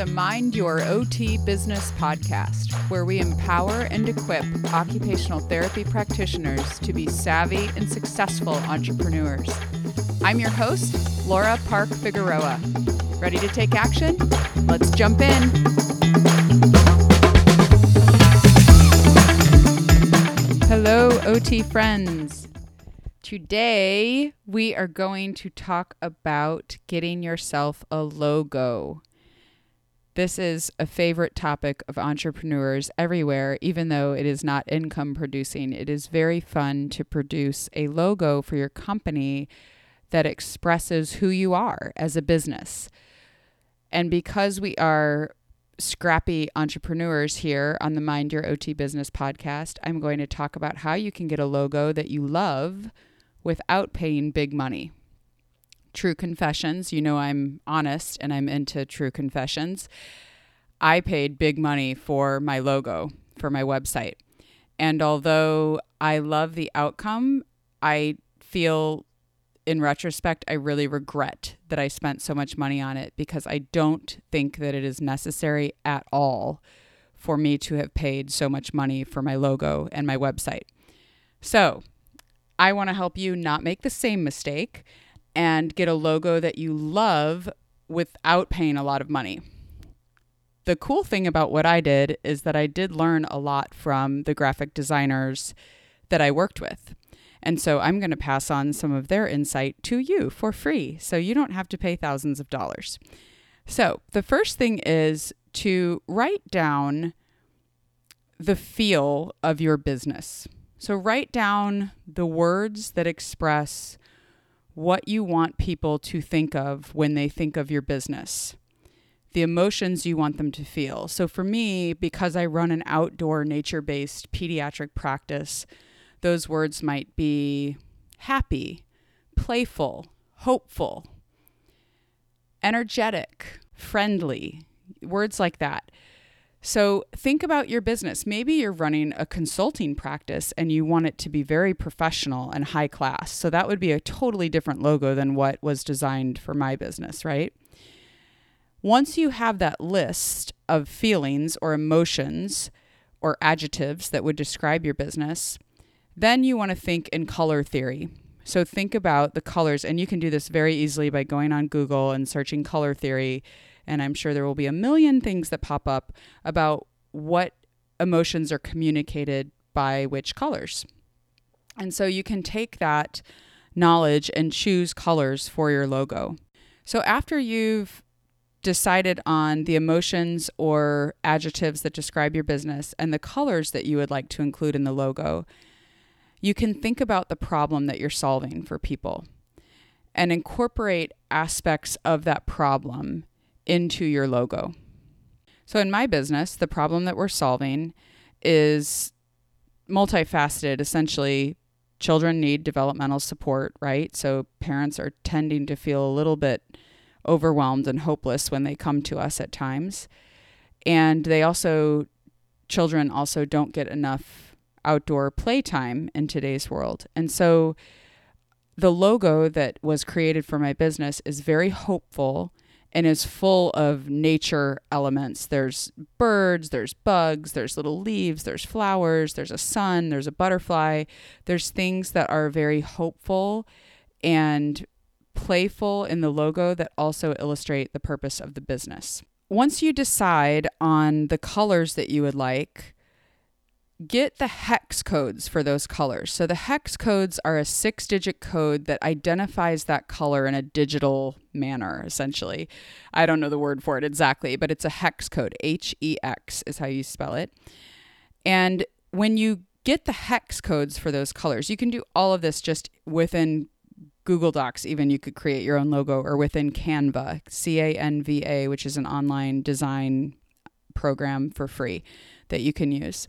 the Mind Your OT Business podcast, where we empower and equip occupational therapy practitioners to be savvy and successful entrepreneurs. I'm your host, Laura Park Figueroa. Ready to take action? Let's jump in. Hello, OT friends. Today, we are going to talk about getting yourself a logo. This is a favorite topic of entrepreneurs everywhere, even though it is not income producing. It is very fun to produce a logo for your company that expresses who you are as a business. And because we are scrappy entrepreneurs here on the Mind Your OT Business podcast, I'm going to talk about how you can get a logo that you love without paying big money. True confessions, you know I'm honest and I'm into true confessions. I paid big money for my logo for my website. And although I love the outcome, I feel in retrospect, I really regret that I spent so much money on it because I don't think that it is necessary at all for me to have paid so much money for my logo and my website. So, I want to help you not make the same mistake and get a logo that you love without paying a lot of money. The cool thing about what I did is that I did learn a lot from the graphic designers that I worked with. And so I'm going to pass on some of their insight to you for free. So you don't have to pay thousands of dollars. So the first thing is to write down the feel of your business. So write down the words that express what you want people to think of when they think of your business, the emotions you want them to feel. So for me, because I run an outdoor nature based pediatric practice, those words might be happy, playful, hopeful, energetic, friendly, words like that. So think about your business. Maybe you're running a consulting practice and you want it to be very professional and high class. So that would be a totally different logo than what was designed for my business, right? Once you have that list of feelings or emotions or adjectives that would describe your business, then you want to think in color theory. So think about the colors, and you can do this very easily by going on Google and searching color theory and I'm sure there will be a million things that pop up about what emotions are communicated by which colors. And so you can take that knowledge and choose colors for your logo. So after you've decided on the emotions or adjectives that describe your business and the colors that you would like to include in the logo, you can think about the problem that you're solving for people and incorporate aspects of that problem into your logo. So, in my business, the problem that we're solving is multifaceted. Essentially, children need developmental support, right? So, parents are tending to feel a little bit overwhelmed and hopeless when they come to us at times. And they also, children also don't get enough outdoor playtime in today's world. And so, the logo that was created for my business is very hopeful and is full of nature elements. There's birds, there's bugs, there's little leaves, there's flowers, there's a sun, there's a butterfly. There's things that are very hopeful and playful in the logo that also illustrate the purpose of the business. Once you decide on the colors that you would like, get the hex codes for those colors. So the hex codes are a six digit code that identifies that color in a digital manner, essentially. I don't know the word for it exactly, but it's a hex code. H E X is how you spell it. And when you get the hex codes for those colors, you can do all of this just within Google Docs, even you could create your own logo or within Canva, C A N V A, which is an online design program for free that you can use.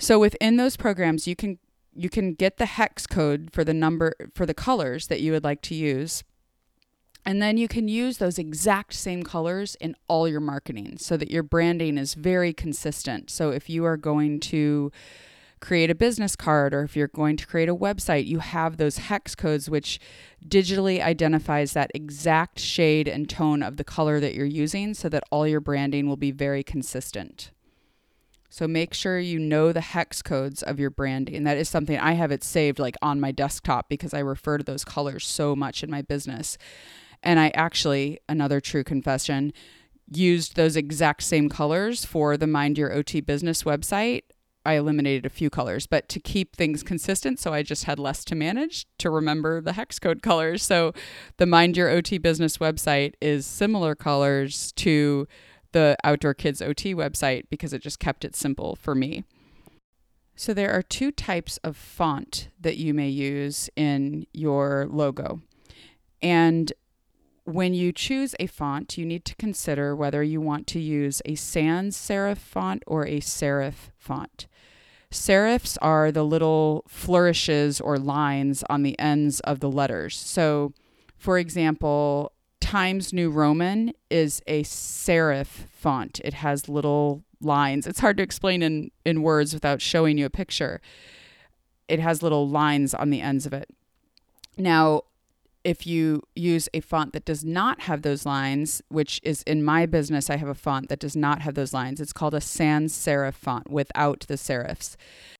So within those programs, you can you can get the hex code for the number for the colors that you would like to use. And then you can use those exact same colors in all your marketing so that your branding is very consistent. So if you are going to create a business card or if you're going to create a website, you have those hex codes which digitally identifies that exact shade and tone of the color that you're using so that all your branding will be very consistent. So make sure you know the hex codes of your branding. And That is something I have it saved like on my desktop because I refer to those colors so much in my business. And I actually, another true confession, used those exact same colors for the Mind Your OT business website. I eliminated a few colors, but to keep things consistent, so I just had less to manage to remember the hex code colors. So the Mind Your OT business website is similar colors to the Outdoor Kids OT website because it just kept it simple for me. So there are two types of font that you may use in your logo. And when you choose a font, you need to consider whether you want to use a sans serif font or a serif font. Serifs are the little flourishes or lines on the ends of the letters. So, for example, Times New Roman is a serif font. It has little lines. It's hard to explain in, in words without showing you a picture. It has little lines on the ends of it. Now, if you use a font that does not have those lines, which is in my business, I have a font that does not have those lines. It's called a sans serif font without the serifs.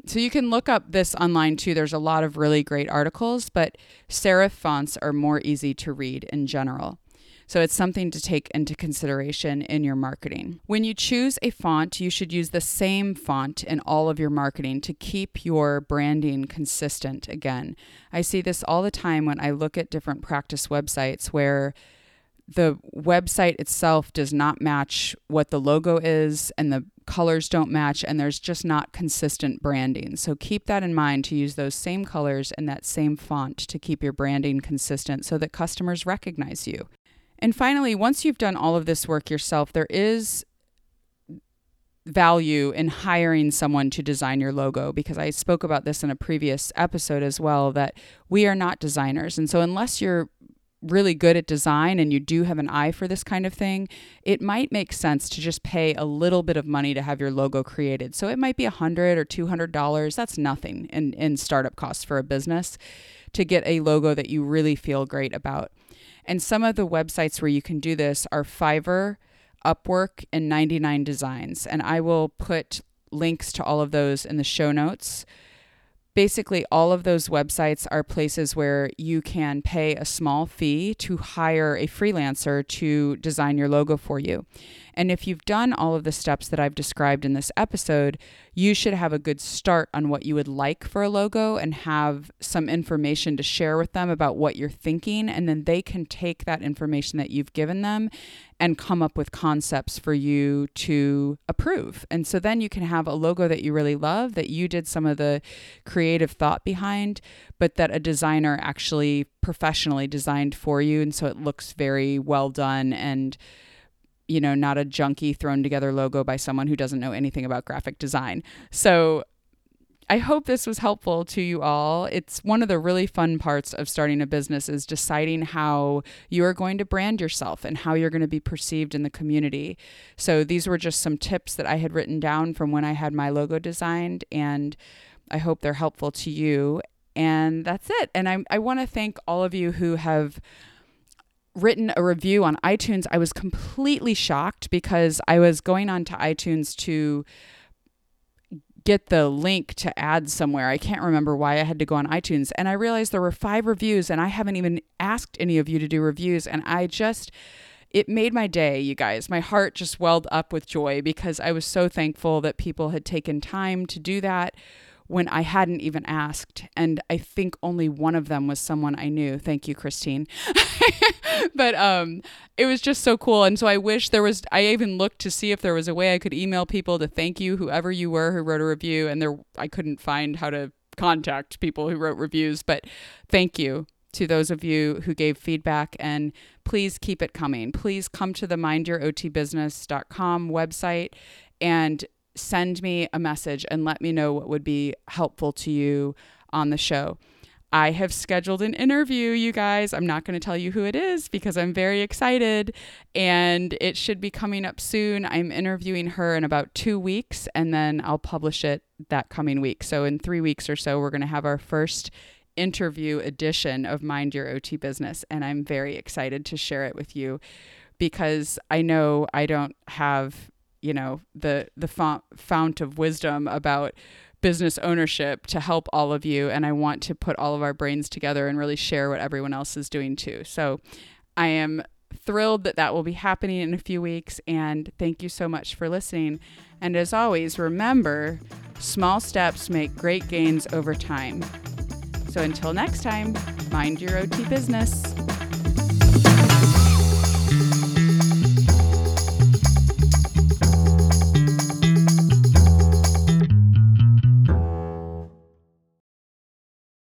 So you can look up this online too. There's a lot of really great articles, but serif fonts are more easy to read in general. So it's something to take into consideration in your marketing. When you choose a font, you should use the same font in all of your marketing to keep your branding consistent. Again, I see this all the time when I look at different practice websites where the website itself does not match what the logo is and the colors don't match and there's just not consistent branding. So keep that in mind to use those same colors and that same font to keep your branding consistent so that customers recognize you. And finally, once you've done all of this work yourself, there is value in hiring someone to design your logo because I spoke about this in a previous episode as well that we are not designers. And so, unless you're really good at design and you do have an eye for this kind of thing, it might make sense to just pay a little bit of money to have your logo created. So it might be a hundred or two hundred dollars. That's nothing in, in startup costs for a business to get a logo that you really feel great about. And some of the websites where you can do this are Fiverr, Upwork, and 99 Designs. And I will put links to all of those in the show notes. Basically, all of those websites are places where you can pay a small fee to hire a freelancer to design your logo for you. And if you've done all of the steps that I've described in this episode, you should have a good start on what you would like for a logo and have some information to share with them about what you're thinking. And then they can take that information that you've given them and come up with concepts for you to approve. And so then you can have a logo that you really love, that you did some of the creative thought behind, but that a designer actually professionally designed for you. And so it looks very well done and you know, not a junky thrown together logo by someone who doesn't know anything about graphic design. So I hope this was helpful to you all. It's one of the really fun parts of starting a business is deciding how you are going to brand yourself and how you're going to be perceived in the community. So these were just some tips that I had written down from when I had my logo designed and I hope they're helpful to you. And that's it. And I, I want to thank all of you who have written a review on iTunes, I was completely shocked because I was going on to iTunes to get the link to add somewhere. I can't remember why I had to go on iTunes. And I realized there were five reviews, and I haven't even asked any of you to do reviews. And I just, it made my day, you guys. My heart just welled up with joy because I was so thankful that people had taken time to do that when I hadn't even asked. And I think only one of them was someone I knew. Thank you, Christine. but um, it was just so cool. And so I wish there was, I even looked to see if there was a way I could email people to thank you, whoever you were who wrote a review. And there, I couldn't find how to contact people who wrote reviews. But thank you to those of you who gave feedback and please keep it coming. Please come to the mindyouroTbusiness.com website and send me a message and let me know what would be helpful to you on the show. I have scheduled an interview, you guys. I'm not going to tell you who it is because I'm very excited and it should be coming up soon. I'm interviewing her in about two weeks and then I'll publish it that coming week. So, in three weeks or so, we're going to have our first interview edition of Mind Your OT Business. And I'm very excited to share it with you because I know I don't have, you know, the, the font, fount of wisdom about business ownership to help all of you. And I want to put all of our brains together and really share what everyone else is doing too. So I am thrilled that that will be happening in a few weeks. And thank you so much for listening. And as always, remember small steps make great gains over time. So until next time, mind your OT business.